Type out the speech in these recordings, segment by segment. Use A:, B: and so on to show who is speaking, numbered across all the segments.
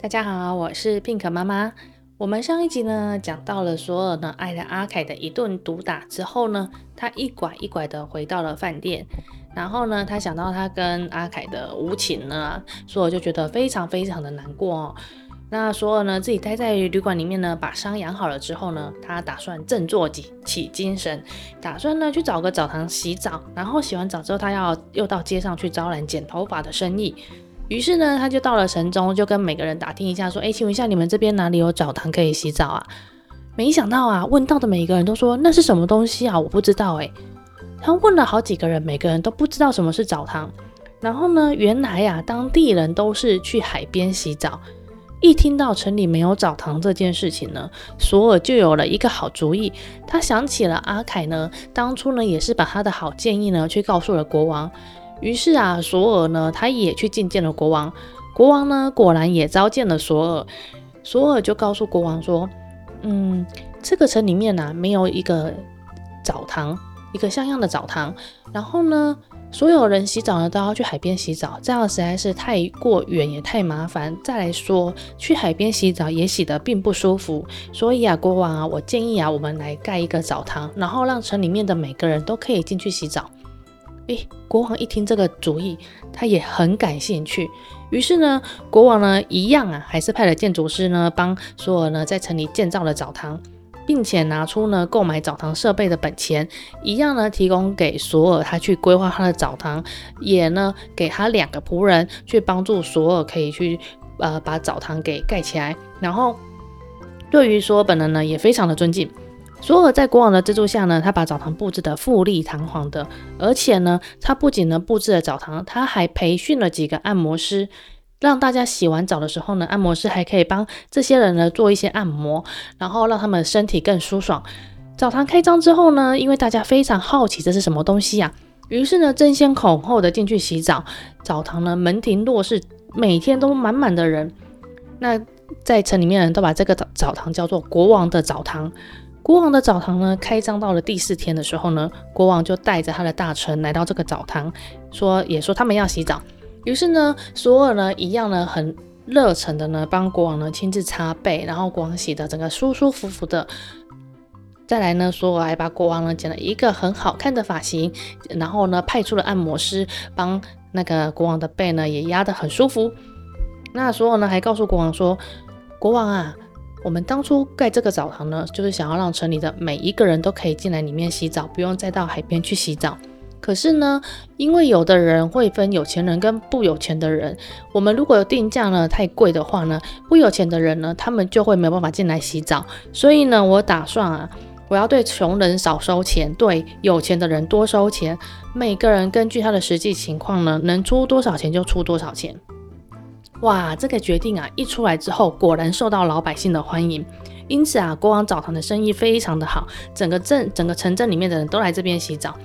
A: 大家好，我是 Pink 妈妈。我们上一集呢讲到了索尔呢挨了阿凯的一顿毒打之后呢，他一拐一拐的回到了饭店。然后呢，他想到他跟阿凯的无情呢，索尔就觉得非常非常的难过哦。那索尔呢自己待在旅馆里面呢，把伤养好了之后呢，他打算振作起起精神，打算呢去找个澡堂洗澡。然后洗完澡之后，他要又到街上去招揽剪头发的生意。于是呢，他就到了城中，就跟每个人打听一下，说：“哎，请问一下，你们这边哪里有澡堂可以洗澡啊？”没想到啊，问到的每一个人都说：“那是什么东西啊？我不知道。”哎，他问了好几个人，每个人都不知道什么是澡堂。然后呢，原来呀，当地人都是去海边洗澡。一听到城里没有澡堂这件事情呢，索尔就有了一个好主意。他想起了阿凯呢，当初呢也是把他的好建议呢去告诉了国王。于是啊，索尔呢，他也去觐见了国王。国王呢，果然也召见了索尔。索尔就告诉国王说：“嗯，这个城里面呢、啊，没有一个澡堂，一个像样的澡堂。然后呢，所有人洗澡呢，都要去海边洗澡，这样实在是太过远，也太麻烦。再来说，去海边洗澡也洗得并不舒服。所以啊，国王啊，我建议啊，我们来盖一个澡堂，然后让城里面的每个人都可以进去洗澡。”诶，国王一听这个主意，他也很感兴趣。于是呢，国王呢一样啊，还是派了建筑师呢帮索尔呢在城里建造了澡堂，并且拿出呢购买澡堂设备的本钱，一样呢提供给索尔他去规划他的澡堂，也呢给他两个仆人去帮助索尔可以去呃把澡堂给盖起来。然后对于索尔本人呢也非常的尊敬。索尔在国王的资助下呢，他把澡堂布置得富丽堂皇的，而且呢，他不仅呢布置了澡堂，他还培训了几个按摩师，让大家洗完澡的时候呢，按摩师还可以帮这些人呢做一些按摩，然后让他们身体更舒爽。澡堂开张之后呢，因为大家非常好奇这是什么东西呀、于是呢争先恐后的进去洗澡。澡堂呢门庭若市，每天都满满的人。那在城里面的人都把这个澡澡堂叫做国王的澡堂。国王的澡堂呢，开张到了第四天的时候呢，国王就带着他的大臣来到这个澡堂，说也说他们要洗澡。于是呢，索尔呢一样呢很热忱的呢帮国王呢亲自擦背，然后国王洗的整个舒舒服服的。再来呢，索尔还把国王呢剪了一个很好看的发型，然后呢派出了按摩师帮那个国王的背呢也压得很舒服。那索尔呢还告诉国王说，国王啊。我们当初盖这个澡堂呢，就是想要让城里的每一个人都可以进来里面洗澡，不用再到海边去洗澡。可是呢，因为有的人会分有钱人跟不有钱的人，我们如果定价呢太贵的话呢，不有钱的人呢，他们就会没有办法进来洗澡。所以呢，我打算啊，我要对穷人少收钱，对有钱的人多收钱，每个人根据他的实际情况呢，能出多少钱就出多少钱。哇，这个决定啊，一出来之后，果然受到老百姓的欢迎。因此啊，国王澡堂的生意非常的好，整个镇、整个城镇里面的人都来这边洗澡。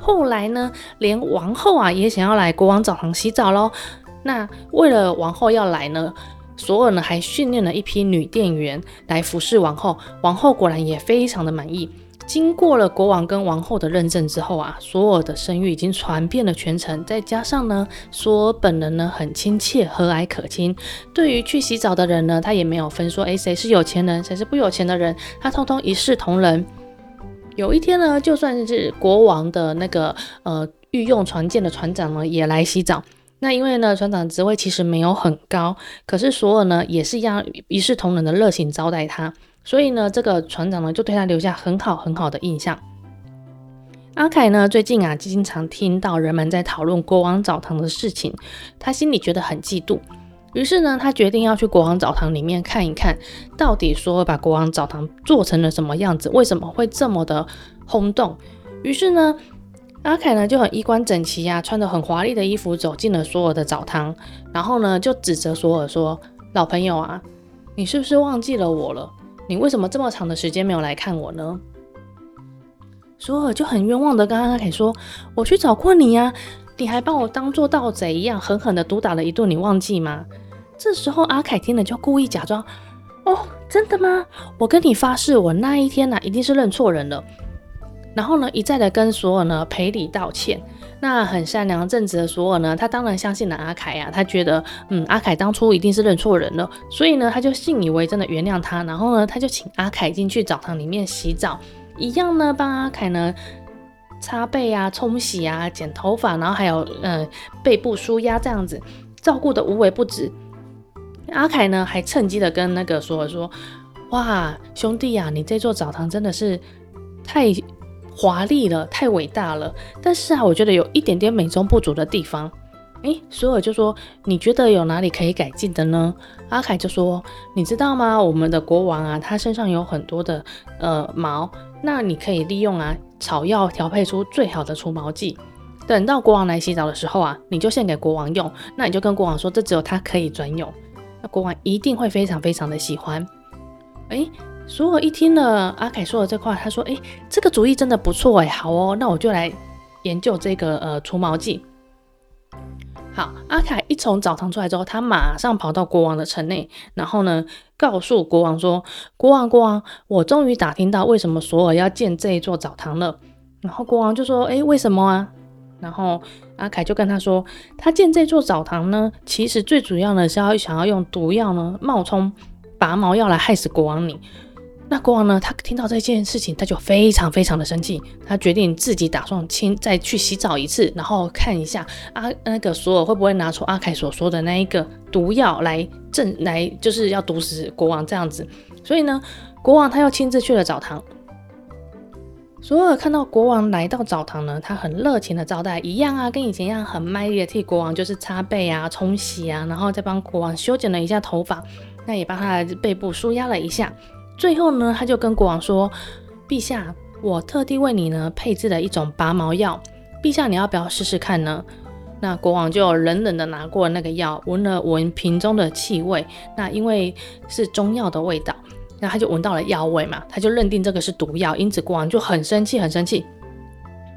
A: 后来呢，连王后啊也想要来国王澡堂洗澡喽。那为了王后要来呢，索尔呢还训练了一批女店员来服侍王后。王后果然也非常的满意。经过了国王跟王后的认证之后啊，索尔的声誉已经传遍了全城。再加上呢，索尔本人呢很亲切、和蔼可亲，对于去洗澡的人呢，他也没有分说，哎，谁是有钱人，谁是不有钱的人，他通通一视同仁。有一天呢，就算是国王的那个呃御用船舰的船长呢，也来洗澡。那因为呢，船长职位其实没有很高，可是索尔呢也是一样一视同仁的热情招待他。所以呢，这个船长呢就对他留下很好很好的印象。阿凯呢最近啊经常听到人们在讨论国王澡堂的事情，他心里觉得很嫉妒。于是呢，他决定要去国王澡堂里面看一看，到底说把国王澡堂做成了什么样子，为什么会这么的轰动。于是呢，阿凯呢就很衣冠整齐呀、穿着很华丽的衣服走进了索尔的澡堂，然后呢就指责索尔说：“老朋友啊，你是不是忘记了我了？”你为什么这么长的时间没有来看我呢？索尔就很冤枉的跟阿凯说：“我去找过你呀，你还把我当做盗贼一样狠狠的毒打了一顿，你忘记吗？”这时候阿凯听了就故意假装：“哦，真的吗？我跟你发誓，我那一天呢、一定是认错人了。然后呢，一再的跟索尔呢赔礼道歉。那很善良正直的索尔呢，他当然相信了阿凯呀、他觉得，嗯，阿凯当初一定是认错人了，所以呢，他就信以为真的原谅他。然后呢，他就请阿凯进去澡堂里面洗澡，一样呢，帮阿凯呢擦背啊、冲洗啊、剪头发，然后还有呃背部舒压这样子，照顾得无微不至。阿凯呢，还趁机的跟那个索尔说：“哇，兄弟呀、啊，你这座澡堂真的是太……”华丽了，太伟大了。但是啊，我觉得有一点点美中不足的地方。诶，索尔就说：“你觉得有哪里可以改进的呢？”阿凯就说：“你知道吗？我们的国王啊，他身上有很多的呃毛，那你可以利用啊草药调配出最好的除毛剂。等到国王来洗澡的时候啊，你就献给国王用。那你就跟国王说，这只有他可以专用。那国王一定会非常非常的喜欢。诶。索尔一听了阿凯说的这话，他说：“哎，这个主意真的不错哎，好哦，那我就来研究这个呃除毛剂。”好，阿凯一从澡堂出来之后，他马上跑到国王的城内，然后呢，告诉国王说：“国王，国王，我终于打听到为什么索尔要建这一座澡堂了。”然后国王就说：“哎，为什么啊？”然后阿凯就跟他说：“他建这座澡堂呢，其实最主要呢是要想要用毒药呢冒充拔毛药来害死国王你。”那国王呢？他听到这件事情，他就非常非常的生气。他决定自己打算亲再去洗澡一次，然后看一下阿那个索尔会不会拿出阿凯所说的那一个毒药来镇来，就是要毒死国王这样子。所以呢，国王他又亲自去了澡堂。索尔看到国王来到澡堂呢，他很热情的招待，一样啊，跟以前一样，很卖力的替国王就是擦背啊、冲洗啊，然后再帮国王修剪了一下头发，那也帮他的背部舒压了一下。最后呢，他就跟国王说：“陛下，我特地为你呢配置了一种拔毛药，陛下你要不要试试看呢？”那国王就冷冷的拿过那个药，闻了闻瓶中的气味。那因为是中药的味道，那他就闻到了药味嘛，他就认定这个是毒药，因此国王就很生气，很生气。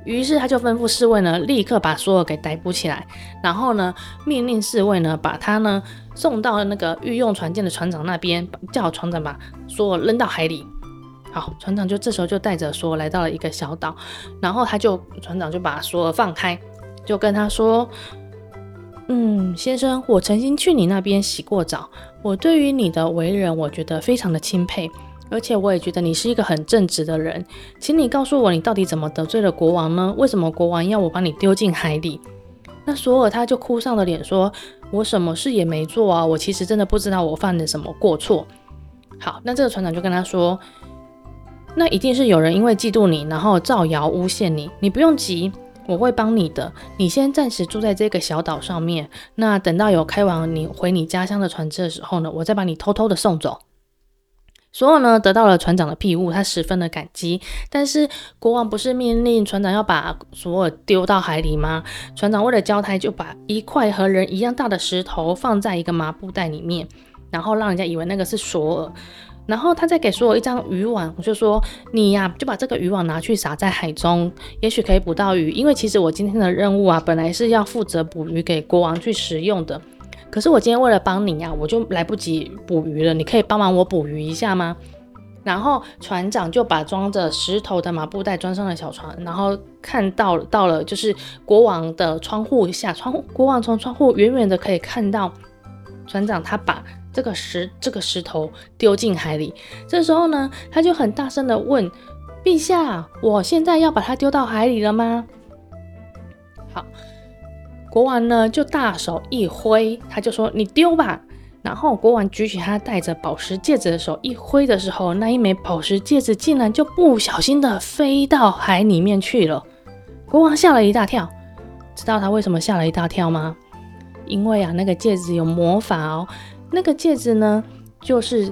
A: 于是他就吩咐侍卫呢，立刻把索尔给逮捕起来，然后呢，命令侍卫呢，把他呢送到那个御用船舰的船长那边，叫船长把索尔扔到海里。好，船长就这时候就带着索尔来到了一个小岛，然后他就船长就把索尔放开，就跟他说：“嗯，先生，我曾经去你那边洗过澡，我对于你的为人，我觉得非常的钦佩。”而且我也觉得你是一个很正直的人，请你告诉我，你到底怎么得罪了国王呢？为什么国王要我把你丢进海里？那索尔他就哭丧着脸说：“我什么事也没做啊，我其实真的不知道我犯了什么过错。”好，那这个船长就跟他说：“那一定是有人因为嫉妒你，然后造谣诬陷你。你不用急，我会帮你的。你先暂时住在这个小岛上面，那等到有开往你回你家乡的船只的时候呢，我再把你偷偷的送走。”索尔呢，得到了船长的庇护，他十分的感激。但是国王不是命令船长要把索尔丢到海里吗？船长为了交代，就把一块和人一样大的石头放在一个麻布袋里面，然后让人家以为那个是索尔。然后他再给索尔一张渔网，我就说你呀、就把这个渔网拿去撒在海中，也许可以捕到鱼。因为其实我今天的任务啊，本来是要负责捕鱼给国王去食用的。可是我今天为了帮你呀、我就来不及捕鱼了。你可以帮忙我捕鱼一下吗？然后船长就把装着石头的麻布袋装上了小船，然后看到到了就是国王的窗户下，窗户国王从窗户远远的可以看到船长他把这个石这个石头丢进海里。这时候呢，他就很大声的问陛下：“我现在要把它丢到海里了吗？”好。国王呢，就大手一挥，他就说：“你丢吧。”然后国王举起他戴着宝石戒指的手一挥的时候，那一枚宝石戒指竟然就不小心的飞到海里面去了。国王吓了一大跳，知道他为什么吓了一大跳吗？因为啊，那个戒指有魔法哦。那个戒指呢，就是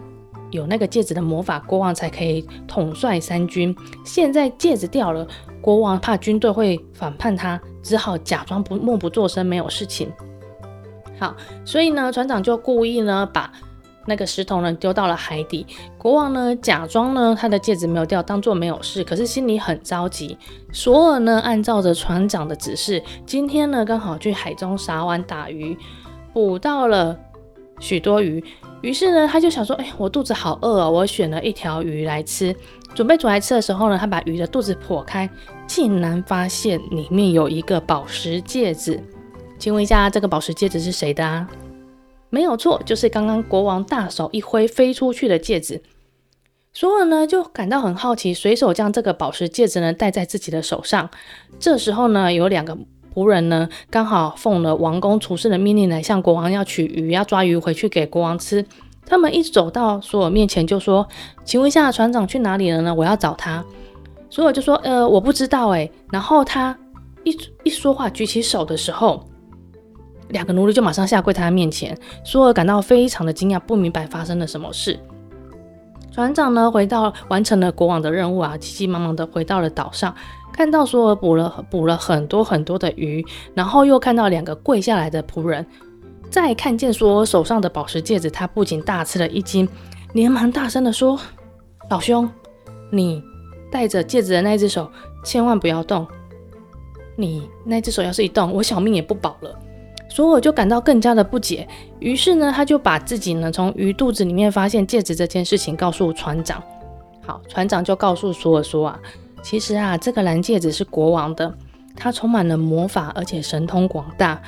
A: 有那个戒指的魔法，国王才可以统帅三军。现在戒指掉了。国王怕军队会反叛他，只好假装不默不作声，没有事情。好，所以呢，船长就故意呢把那个石头呢丢到了海底。国王呢假装呢他的戒指没有掉，当做没有事，可是心里很着急。索尔呢按照着船长的指示，今天呢刚好去海中撒网打鱼，捕到了许多鱼。于是呢，他就想说，哎，我肚子好饿哦，我选了一条鱼来吃。准备煮来吃的时候呢，他把鱼的肚子剖开，竟然发现里面有一个宝石戒指。请问一下，这个宝石戒指是谁的啊？没有错，就是刚刚国王大手一挥飞出去的戒指。索尔呢就感到很好奇，随手将这个宝石戒指呢戴在自己的手上。这时候呢，有两个仆人呢刚好奉了王宫厨师的命令来向国王要取鱼，要抓鱼回去给国王吃。他们一走到索尔面前就说：“请问一下，船长去哪里了呢？我要找他。”索尔就说：“呃，我不知道。”哎，然后他一一说话，举起手的时候，两个奴隶就马上下跪在他面前。索尔感到非常的惊讶，不明白发生了什么事。船长呢，回到完成了国王的任务啊，急急忙忙的回到了岛上，看到索尔捕了捕了很多很多的鱼，然后又看到两个跪下来的仆人，再看见索尔手上的宝石戒指，他不仅大吃了一惊，连忙大声的说：“老兄，你戴着戒指的那只手千万不要动，你那只手要是一动，我小命也不保了。”索尔就感到更加的不解，于是呢，他就把自己呢从鱼肚子里面发现戒指这件事情告诉船长。好，船长就告诉索尔说啊，其实啊，这个蓝戒指是国王的，它充满了魔法，而且神通广大。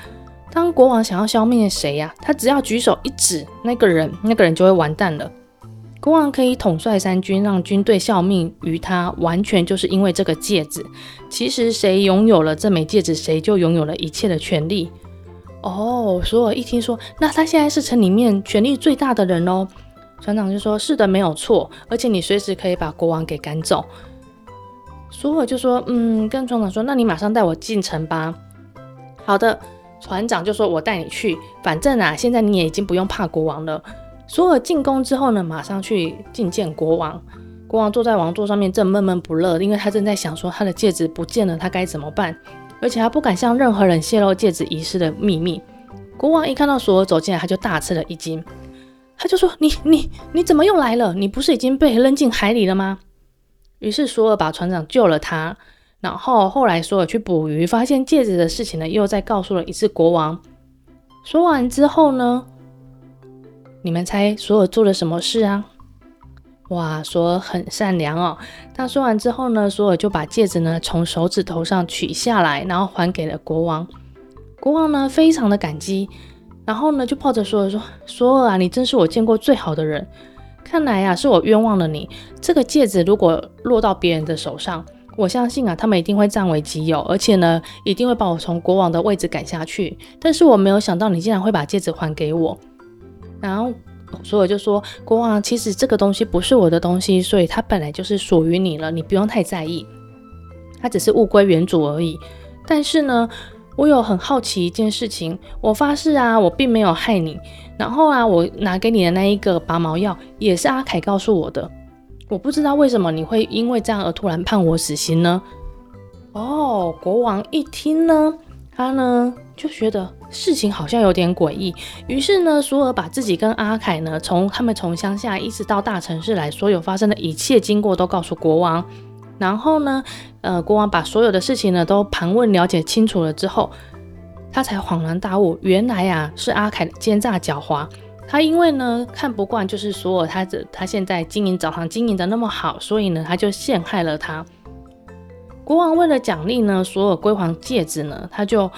A: 当国王想要消灭谁呀，他只要举手一指那个人，那个人就会完蛋了。国王可以统帅三军，让军队效命于他，完全就是因为这个戒指。其实谁拥有了这枚戒指，谁就拥有了一切的权利。哦，索尔一听说，那他现在是城里面权力最大的人哦。船长就说：“是的，没有错，而且你随时可以把国王给赶走。”索尔就说：“嗯，跟船长说，那你马上带我进城吧。”好的，船长就说：“我带你去，反正啊，现在你也已经不用怕国王了。”索尔进宫之后呢，马上去觐见国王。国王坐在王座上面，正闷闷不乐，因为他正在想说他的戒指不见了，他该怎么办？而且他不敢向任何人泄露戒指遗失的秘密。国王一看到索尔走进来，他就大吃了一惊，他就说：“你你你怎么又来了？你不是已经被扔进海里了吗？”于是索尔把船长救了他。然后后来索尔去捕鱼，发现戒指的事情呢，又再告诉了一次国王。说完之后呢，你们猜索尔做了什么事啊？哇，索尔很善良哦。他说完之后呢，索尔就把戒指呢从手指头上取下来，然后还给了国王。国王呢非常的感激，然后呢就抱着索尔说：“索尔啊，你真是我见过最好的人。看来啊是我冤枉了你。这个戒指如果落到别人的手上，我相信啊他们一定会占为己有，而且呢一定会把我从国王的位置赶下去。但是我没有想到你竟然会把戒指还给我。然后。”所以我就说：“国王，其实这个东西不是我的东西，所以它本来就是属于你了，你不用太在意。它只是物归原主而已。但是呢，我有很好奇一件事情，我发誓啊，我并没有害你。然后啊，我拿给你的那一个拔毛药也是阿凯告诉我的。我不知道为什么你会因为这样而突然判我死刑呢？”哦，国王一听呢，他呢就觉得。事情好像有点诡异，于是呢，索尔把自己跟阿凯呢，从他们从乡下一直到大城市来，所有发生的一切经过都告诉国王。然后呢，呃，国王把所有的事情呢都盘问了解清楚了之后，他才恍然大悟，原来啊是阿凯奸诈狡猾。他因为呢看不惯就是索尔他的他现在经营澡堂经营的那么好，所以呢他就陷害了他。国王为了奖励呢索尔归还戒指呢，他就。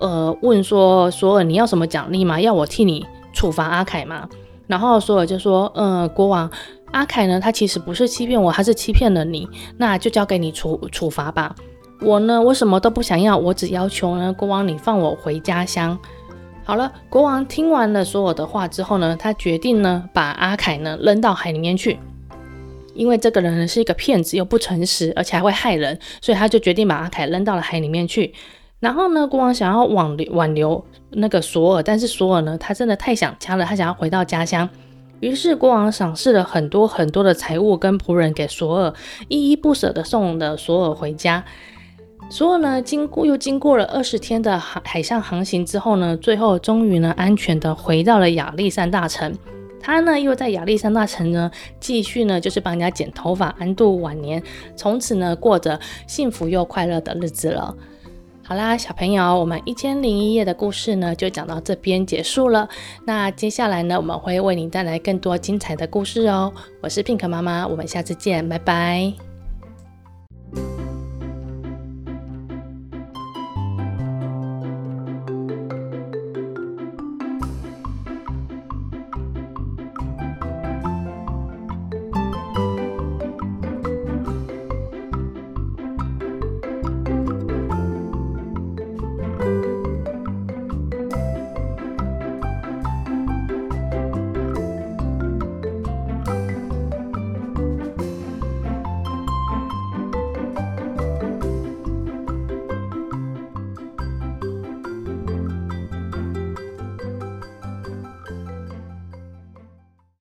A: 呃，问说索尔，你要什么奖励吗？要我替你处罚阿凯吗？然后索尔就说，呃，国王，阿凯呢，他其实不是欺骗我，他是欺骗了你，那就交给你处处罚吧。我呢，我什么都不想要，我只要求呢，国王你放我回家乡。好了，国王听完了索尔的话之后呢，他决定呢，把阿凯呢扔到海里面去，因为这个人呢是一个骗子，又不诚实，而且还会害人，所以他就决定把阿凯扔到了海里面去。然后呢，国王想要挽留挽留那个索尔，但是索尔呢，他真的太想家了，他想要回到家乡。于是国王赏赐了很多很多的财物跟仆人给索尔，依依不舍地送了索尔回家。索尔呢，经过又经过了二十天的海海上航行之后呢，最后终于呢，安全地回到了亚历山大城。他呢，又在亚历山大城呢，继续呢，就是帮人家剪头发，安度晚年，从此呢，过着幸福又快乐的日子了。好啦小朋友我们一千零一夜的故事呢就讲到这边结束了。那接下来呢我们会为您带来更多精彩的故事哦。我是 pink 妈妈我们下次见拜拜。